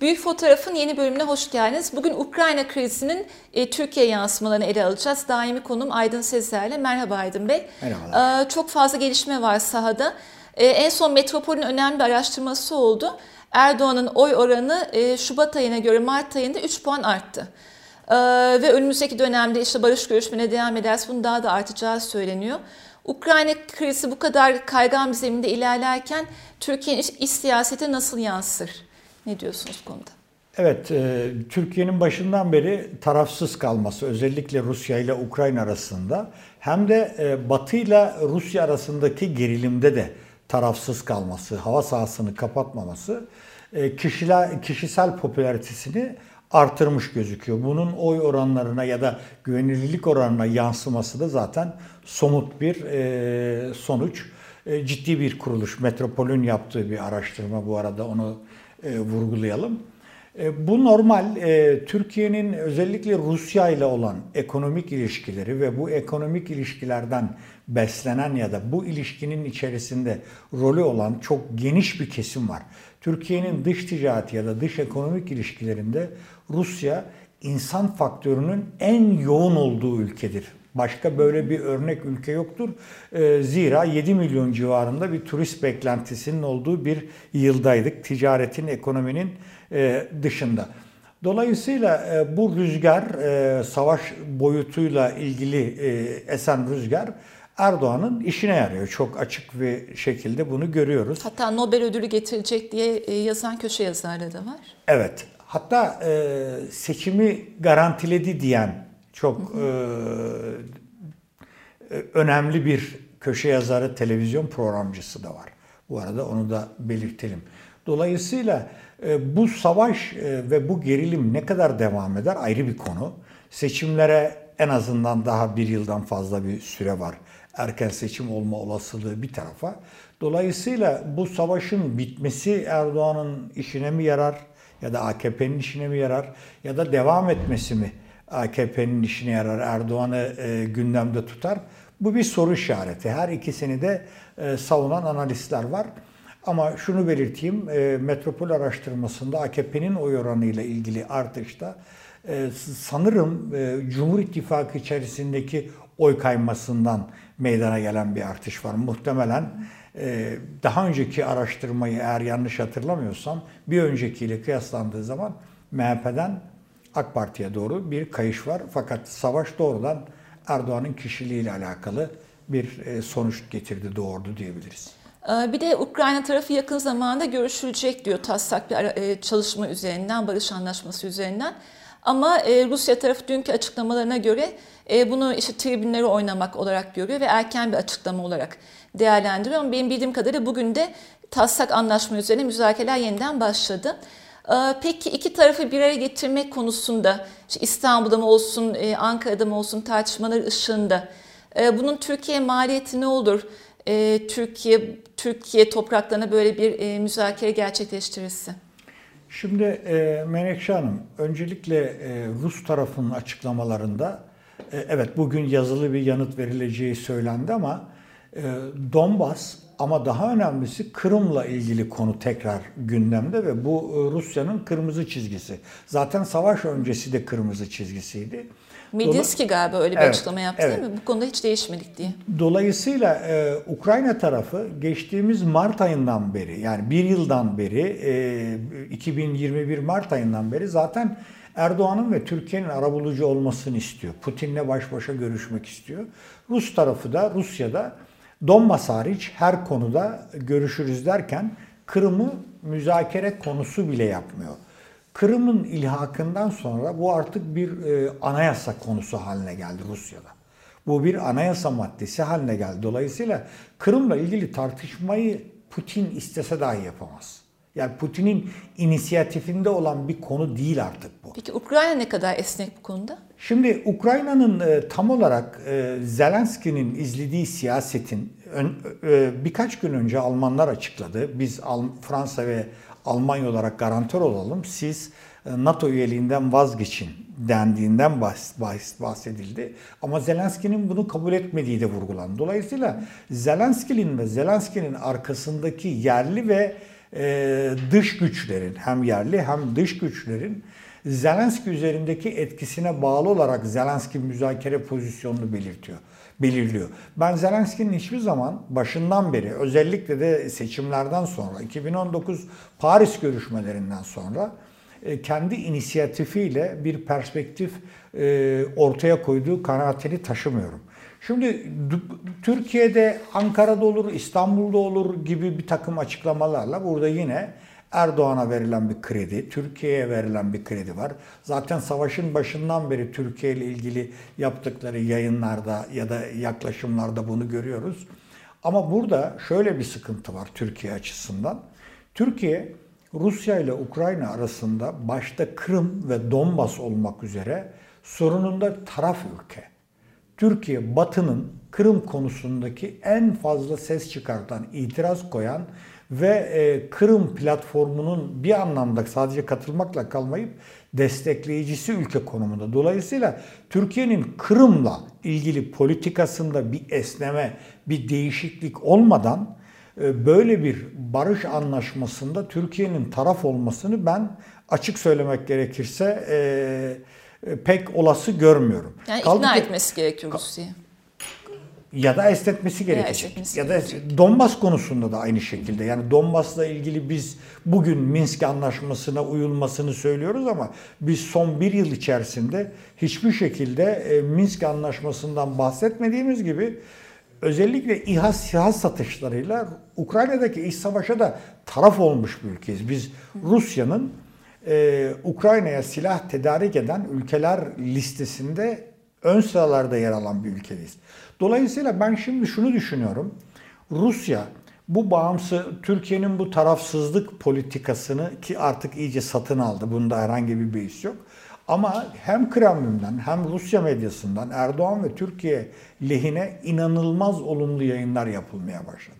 Büyük Fotoğraf'ın yeni bölümüne hoş geldiniz. Bugün Ukrayna krizinin e, Türkiye yansımalarını ele alacağız. Daimi konum Aydın Sezer'le. Merhaba Aydın Bey. Merhabalar. E, çok fazla gelişme var sahada. E, en son Metropol'ün önemli bir araştırması oldu. Erdoğan'ın oy oranı e, Şubat ayına göre Mart ayında 3 puan arttı. E, ve önümüzdeki dönemde işte barış görüşmene devam ederse bunun daha da artacağı söyleniyor. Ukrayna krizi bu kadar kaygan bir zeminde ilerlerken Türkiye'nin iç, iç siyasete nasıl yansır? Ne diyorsunuz bu konuda? Evet, e, Türkiye'nin başından beri tarafsız kalması özellikle Rusya ile Ukrayna arasında hem de e, Batı ile Rusya arasındaki gerilimde de tarafsız kalması, hava sahasını kapatmaması e, kişiler, kişisel popülaritesini artırmış gözüküyor. Bunun oy oranlarına ya da güvenilirlik oranına yansıması da zaten somut bir e, sonuç. E, ciddi bir kuruluş, Metropol'ün yaptığı bir araştırma bu arada onu vurgulayalım. E, bu normal. E, Türkiye'nin özellikle Rusya ile olan ekonomik ilişkileri ve bu ekonomik ilişkilerden beslenen ya da bu ilişkinin içerisinde rolü olan çok geniş bir kesim var. Türkiye'nin dış ticareti ya da dış ekonomik ilişkilerinde Rusya insan faktörünün en yoğun olduğu ülkedir. Başka böyle bir örnek ülke yoktur. Zira 7 milyon civarında bir turist beklentisinin olduğu bir yıldaydık. Ticaretin, ekonominin dışında. Dolayısıyla bu rüzgar, savaş boyutuyla ilgili esen rüzgar Erdoğan'ın işine yarıyor. Çok açık bir şekilde bunu görüyoruz. Hatta Nobel ödülü getirecek diye yazan köşe yazarları da var. Evet. Hatta seçimi garantiledi diyen çok hı hı. E, önemli bir köşe yazarı, televizyon programcısı da var. Bu arada onu da belirtelim. Dolayısıyla e, bu savaş e, ve bu gerilim ne kadar devam eder ayrı bir konu. Seçimlere en azından daha bir yıldan fazla bir süre var. Erken seçim olma olasılığı bir tarafa. Dolayısıyla bu savaşın bitmesi Erdoğan'ın işine mi yarar ya da AKP'nin işine mi yarar ya da devam etmesi mi AKP'nin işine yarar, Erdoğan'ı e, gündemde tutar. Bu bir soru işareti. Her ikisini de e, savunan analistler var. Ama şunu belirteyim, e, Metropol araştırmasında AKP'nin oy oranıyla ilgili artışta e, sanırım e, Cumhur İttifakı içerisindeki oy kaymasından meydana gelen bir artış var. Muhtemelen e, daha önceki araştırmayı eğer yanlış hatırlamıyorsam bir öncekiyle kıyaslandığı zaman MHP'den AK Parti'ye doğru bir kayış var. Fakat savaş doğrudan Erdoğan'ın kişiliğiyle alakalı bir e, sonuç getirdi, doğurdu diyebiliriz. Ee, bir de Ukrayna tarafı yakın zamanda görüşülecek diyor taslak bir e, çalışma üzerinden, barış anlaşması üzerinden. Ama e, Rusya tarafı dünkü açıklamalarına göre bunu işte tribünleri oynamak olarak görüyor ve erken bir açıklama olarak değerlendiriyor. Ama benim bildiğim kadarıyla bugün de taslak anlaşma üzerine müzakereler yeniden başladı. Ee, peki iki tarafı bir araya getirmek konusunda İstanbul'da mı olsun, e, Ankara'da mı olsun tartışmalar ışığında e, bunun Türkiye maliyeti ne olur? E, Türkiye Türkiye topraklarına böyle bir müzakere gerçekleştirirse. Şimdi Menekşe Hanım, öncelikle Rus tarafının açıklamalarında evet bugün yazılı bir yanıt verileceği söylendi ama Donbas ama daha önemlisi Kırım'la ilgili konu tekrar gündemde ve bu e, Rusya'nın kırmızı çizgisi. Zaten savaş öncesi de kırmızı çizgisiydi. Medinski galiba öyle bir evet, açıklama yaptı evet. değil mi? Bu konuda hiç değişmedik diye. Dolayısıyla e, Ukrayna tarafı geçtiğimiz Mart ayından beri yani bir yıldan beri e, 2021 Mart ayından beri zaten Erdoğan'ın ve Türkiye'nin arabulucu olmasını istiyor. Putin'le baş başa görüşmek istiyor. Rus tarafı da Rusya'da Donbas hariç her konuda görüşürüz derken Kırım'ı müzakere konusu bile yapmıyor. Kırım'ın ilhakından sonra bu artık bir e, anayasa konusu haline geldi Rusya'da. Bu bir anayasa maddesi haline geldi. Dolayısıyla Kırım'la ilgili tartışmayı Putin istese dahi yapamaz. Yani Putin'in inisiyatifinde olan bir konu değil artık bu. Peki Ukrayna ne kadar esnek bu konuda? Şimdi Ukrayna'nın e, tam olarak e, Zelenski'nin izlediği siyasetin ön, e, birkaç gün önce Almanlar açıkladı. Biz Al, Fransa ve Almanya olarak garantör olalım. Siz e, NATO üyeliğinden vazgeçin dendiğinden bahsedildi. Ama Zelenski'nin bunu kabul etmediği de vurgulandı. Dolayısıyla Zelenski'nin ve Zelenski'nin arkasındaki yerli ve e, dış güçlerin hem yerli hem dış güçlerin Zelenski üzerindeki etkisine bağlı olarak Zelenski müzakere pozisyonunu belirtiyor belirliyor. Ben Zelenski'nin hiçbir zaman başından beri özellikle de seçimlerden sonra 2019 Paris görüşmelerinden sonra e, kendi inisiyatifiyle bir perspektif e, ortaya koyduğu kanaatini taşımıyorum. Şimdi Türkiye'de Ankara'da olur, İstanbul'da olur gibi bir takım açıklamalarla burada yine Erdoğan'a verilen bir kredi, Türkiye'ye verilen bir kredi var. Zaten savaşın başından beri Türkiye ile ilgili yaptıkları yayınlarda ya da yaklaşımlarda bunu görüyoruz. Ama burada şöyle bir sıkıntı var Türkiye açısından. Türkiye Rusya ile Ukrayna arasında başta Kırım ve Donbas olmak üzere sorununda taraf ülke. Türkiye Batı'nın Kırım konusundaki en fazla ses çıkartan, itiraz koyan ve e, Kırım platformunun bir anlamda sadece katılmakla kalmayıp destekleyicisi ülke konumunda. Dolayısıyla Türkiye'nin Kırım'la ilgili politikasında bir esneme, bir değişiklik olmadan e, böyle bir barış anlaşmasında Türkiye'nin taraf olmasını ben açık söylemek gerekirse e, pek olası görmüyorum. Yani Kaldı ikna ki, etmesi gerekiyor Rusya'yı ya da esnetmesi gerekecek. Ya, da Donbas konusunda da aynı şekilde. Yani Donbas'la ilgili biz bugün Minsk anlaşmasına uyulmasını söylüyoruz ama biz son bir yıl içerisinde hiçbir şekilde e, Minsk anlaşmasından bahsetmediğimiz gibi özellikle İHA SİHA satışlarıyla Ukrayna'daki iç savaşa da taraf olmuş bir ülkeyiz. Biz Rusya'nın e, Ukrayna'ya silah tedarik eden ülkeler listesinde ön sıralarda yer alan bir ülkeyiz. Dolayısıyla ben şimdi şunu düşünüyorum. Rusya bu bağımsız Türkiye'nin bu tarafsızlık politikasını ki artık iyice satın aldı. Bunda herhangi bir beis yok. Ama hem Kremlin'den hem Rusya medyasından Erdoğan ve Türkiye lehine inanılmaz olumlu yayınlar yapılmaya başladı.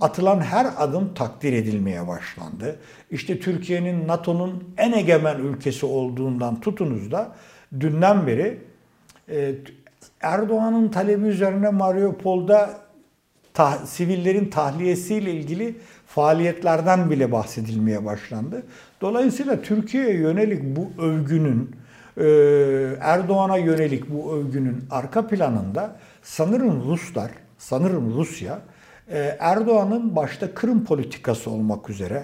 Atılan her adım takdir edilmeye başlandı. İşte Türkiye'nin NATO'nun en egemen ülkesi olduğundan tutunuz da dünden beri e, Erdoğan'ın talebi üzerine Mariupol'da ta, sivillerin tahliyesiyle ilgili faaliyetlerden bile bahsedilmeye başlandı. Dolayısıyla Türkiye'ye yönelik bu övgünün, e, Erdoğan'a yönelik bu övgünün arka planında sanırım Ruslar, sanırım Rusya, Erdoğan'ın başta Kırım politikası olmak üzere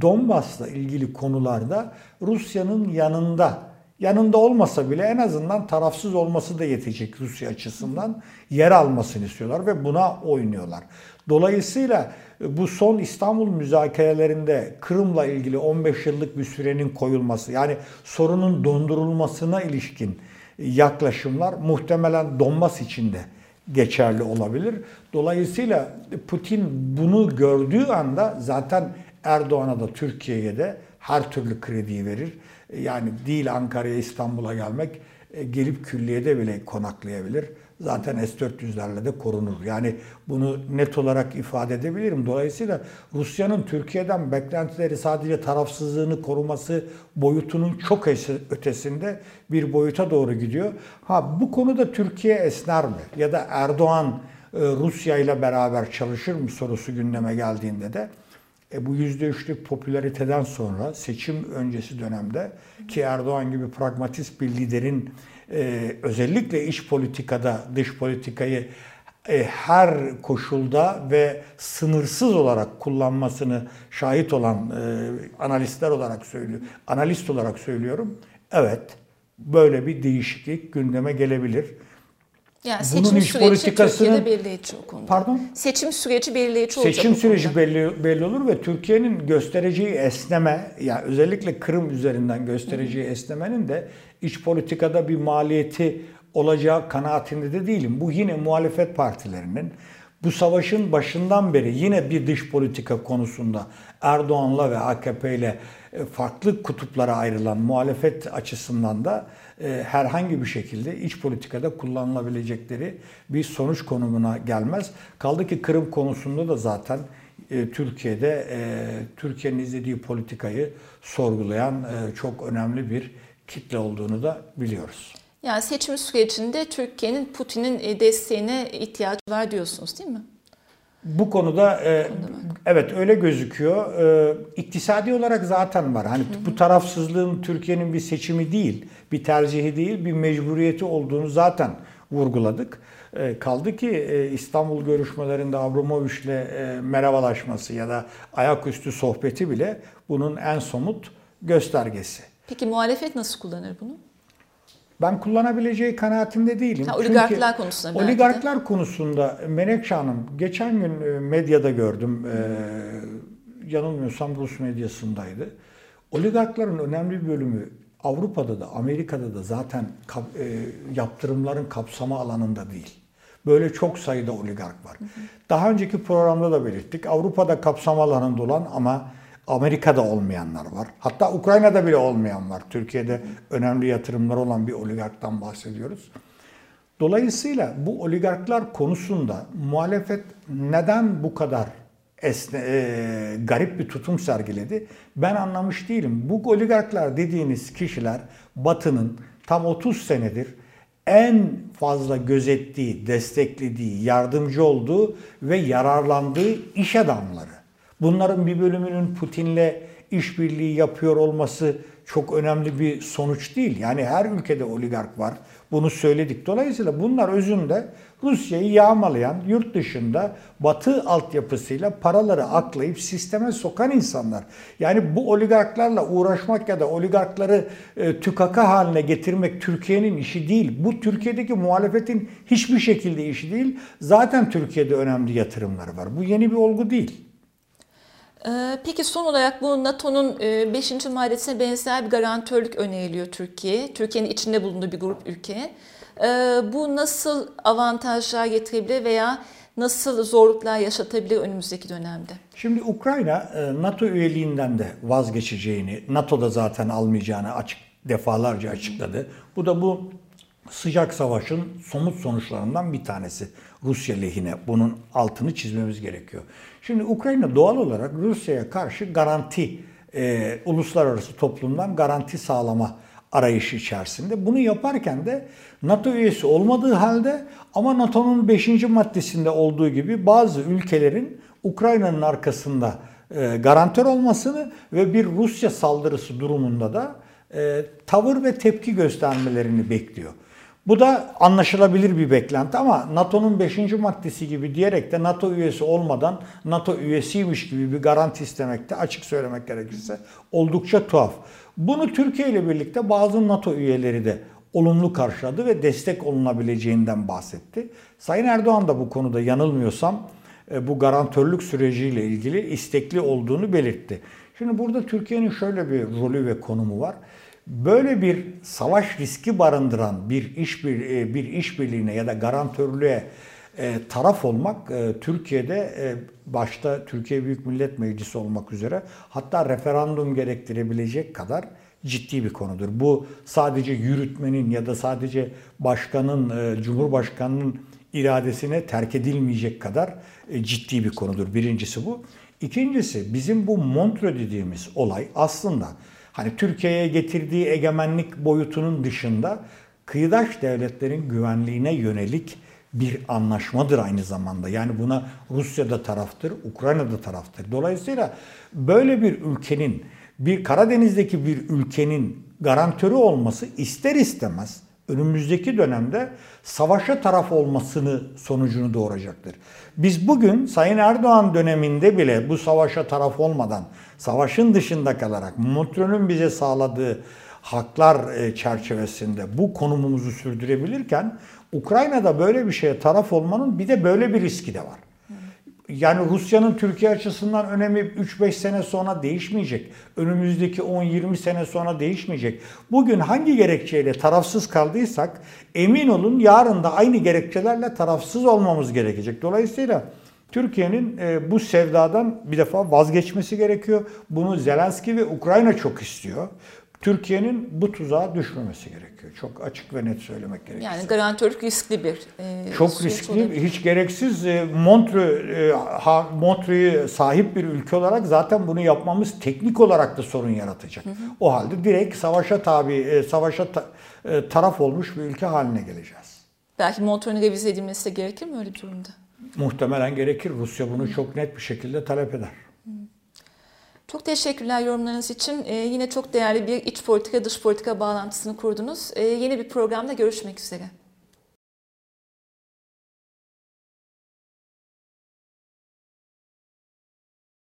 Donbas'la ilgili konularda Rusya'nın yanında yanında olmasa bile en azından tarafsız olması da yetecek Rusya açısından yer almasını istiyorlar ve buna oynuyorlar. Dolayısıyla e, bu son İstanbul müzakerelerinde Kırım'la ilgili 15 yıllık bir sürenin koyulması yani sorunun dondurulmasına ilişkin yaklaşımlar muhtemelen donmaz içinde geçerli olabilir. Dolayısıyla Putin bunu gördüğü anda zaten Erdoğan'a da Türkiye'ye de her türlü krediyi verir. Yani değil Ankara'ya İstanbul'a gelmek e, gelip külliyede bile konaklayabilir. Zaten S-400'lerle de korunur. Yani bunu net olarak ifade edebilirim. Dolayısıyla Rusya'nın Türkiye'den beklentileri sadece tarafsızlığını koruması boyutunun çok ötesinde bir boyuta doğru gidiyor. Ha bu konuda Türkiye esner mi? Ya da Erdoğan e, Rusya ile beraber çalışır mı sorusu gündeme geldiğinde de e bu %3'lük popülariteden sonra seçim öncesi dönemde ki Erdoğan gibi pragmatist bir liderin e, özellikle iç politikada dış politikayı e, her koşulda ve sınırsız olarak kullanmasını şahit olan e, analistler olarak söylüyor. Analist olarak söylüyorum. Evet böyle bir değişiklik gündeme gelebilir. Yani seçim Bunun süreci Türkiye'de belirleyici o konuda. Pardon? Seçim süreci belirleyici olacak. Seçim süreci belli, belli olur ve Türkiye'nin göstereceği esneme, yani özellikle Kırım üzerinden göstereceği Hı. esnemenin de iç politikada bir maliyeti olacağı kanaatinde de değilim. Bu yine muhalefet partilerinin bu savaşın başından beri yine bir dış politika konusunda Erdoğan'la ve AKP ile e, farklı kutuplara ayrılan muhalefet açısından da e, herhangi bir şekilde iç politikada kullanılabilecekleri bir sonuç konumuna gelmez. Kaldı ki Kırım konusunda da zaten e, Türkiye'de Türkiye'nin izlediği politikayı sorgulayan çok önemli bir kitle olduğunu da biliyoruz. Yani seçim sürecinde Türkiye'nin Putin'in e, desteğine ihtiyacı var diyorsunuz değil mi? Bu konuda e, evet öyle gözüküyor. E, iktisadi olarak zaten var. Hani hı hı. bu tarafsızlığın Türkiye'nin bir seçimi değil, bir tercihi değil, bir mecburiyeti olduğunu zaten vurguladık. E, kaldı ki e, İstanbul görüşmelerinde Avramoviç'le e, merhabalaşması ya da ayaküstü sohbeti bile bunun en somut göstergesi. Peki muhalefet nasıl kullanır bunu? Ben kullanabileceği kanaatinde değilim. Ha, oligarklar Çünkü konusunda Oligarklar de. konusunda Menekşe Hanım geçen gün e, medyada gördüm. Ee, yanılmıyorsam Rus medyasındaydı. Oligarkların önemli bir bölümü Avrupa'da da Amerika'da da zaten kap, e, yaptırımların kapsama alanında değil. Böyle çok sayıda oligark var. Daha önceki programda da belirttik. Avrupa'da kapsama alanında olan ama Amerika'da olmayanlar var. Hatta Ukrayna'da bile olmayan var. Türkiye'de önemli yatırımlar olan bir oligarktan bahsediyoruz. Dolayısıyla bu oligarklar konusunda muhalefet neden bu kadar esne, e, garip bir tutum sergiledi? Ben anlamış değilim. Bu oligarklar dediğiniz kişiler Batı'nın tam 30 senedir en fazla gözettiği, desteklediği, yardımcı olduğu ve yararlandığı iş adamları. Bunların bir bölümünün Putin'le işbirliği yapıyor olması çok önemli bir sonuç değil. Yani her ülkede oligark var. Bunu söyledik. Dolayısıyla bunlar özünde Rusya'yı yağmalayan, yurt dışında batı altyapısıyla paraları aklayıp sisteme sokan insanlar. Yani bu oligarklarla uğraşmak ya da oligarkları e, tükaka haline getirmek Türkiye'nin işi değil. Bu Türkiye'deki muhalefetin hiçbir şekilde işi değil. Zaten Türkiye'de önemli yatırımları var. Bu yeni bir olgu değil. Ee, peki son olarak bu NATO'nun 5. E, maddesine benzer bir garantörlük öneriliyor Türkiye. Türkiye'nin içinde bulunduğu bir grup ülke. Ee, bu nasıl avantajlar getirebilir veya nasıl zorluklar yaşatabilir önümüzdeki dönemde? Şimdi Ukrayna e, NATO üyeliğinden de vazgeçeceğini, NATO'da zaten almayacağını açık defalarca açıkladı. Bu da bu sıcak savaşın somut sonuçlarından bir tanesi. Rusya lehine bunun altını çizmemiz gerekiyor. Şimdi Ukrayna doğal olarak Rusya'ya karşı garanti, e, uluslararası toplumdan garanti sağlama arayışı içerisinde. Bunu yaparken de NATO üyesi olmadığı halde ama NATO'nun 5. maddesinde olduğu gibi bazı ülkelerin Ukrayna'nın arkasında e, garantör olmasını ve bir Rusya saldırısı durumunda da e, tavır ve tepki göstermelerini bekliyor. Bu da anlaşılabilir bir beklenti ama NATO'nun 5. maddesi gibi diyerek de NATO üyesi olmadan NATO üyesiymiş gibi bir garanti istemekte açık söylemek gerekirse oldukça tuhaf. Bunu Türkiye ile birlikte bazı NATO üyeleri de olumlu karşıladı ve destek olunabileceğinden bahsetti. Sayın Erdoğan da bu konuda yanılmıyorsam e, bu garantörlük süreciyle ilgili istekli olduğunu belirtti. Şimdi burada Türkiye'nin şöyle bir rolü ve konumu var. Böyle bir savaş riski barındıran bir iş bir e, bir işbirliğine ya da garantörlüğe e, taraf olmak e, Türkiye'de başta Türkiye Büyük Millet Meclisi olmak üzere hatta referandum gerektirebilecek kadar ciddi bir konudur. Bu sadece yürütmenin ya da sadece başkanın, cumhurbaşkanının iradesine terk edilmeyecek kadar ciddi bir konudur. Birincisi bu. İkincisi bizim bu Montreux dediğimiz olay aslında hani Türkiye'ye getirdiği egemenlik boyutunun dışında kıyıdaş devletlerin güvenliğine yönelik bir anlaşmadır aynı zamanda. Yani buna Rusya da taraftır, Ukrayna da taraftır. Dolayısıyla böyle bir ülkenin, bir Karadeniz'deki bir ülkenin garantörü olması ister istemez önümüzdeki dönemde savaşa taraf olmasını sonucunu doğuracaktır. Biz bugün Sayın Erdoğan döneminde bile bu savaşa taraf olmadan, savaşın dışında kalarak Montreux'un bize sağladığı haklar e, çerçevesinde bu konumumuzu sürdürebilirken Ukrayna'da böyle bir şeye taraf olmanın bir de böyle bir riski de var yani Rusya'nın Türkiye açısından önemi 3-5 sene sonra değişmeyecek. Önümüzdeki 10-20 sene sonra değişmeyecek. Bugün hangi gerekçeyle tarafsız kaldıysak emin olun yarın da aynı gerekçelerle tarafsız olmamız gerekecek. Dolayısıyla Türkiye'nin e, bu sevdadan bir defa vazgeçmesi gerekiyor. Bunu Zelenski ve Ukrayna çok istiyor. Türkiye'nin bu tuzağa düşmemesi gerekiyor. Çok açık ve net söylemek gerekiyor. Yani garantörlük riskli bir e, Çok riskli, olabilir. hiç gereksiz. E, Montreux, e, ha- Montreux'e sahip bir ülke olarak zaten bunu yapmamız teknik olarak da sorun yaratacak. O halde direkt savaşa tabi, e, savaşa ta- e, taraf olmuş bir ülke haline geleceğiz. Belki Montreux'un revize edilmesi de gerekir mi öyle bir durumda? Muhtemelen gerekir. Rusya bunu çok net bir şekilde talep eder. Çok teşekkürler yorumlarınız için. Ee, yine çok değerli bir iç politika dış politika bağlantısını kurdunuz. Ee, yeni bir programda görüşmek üzere.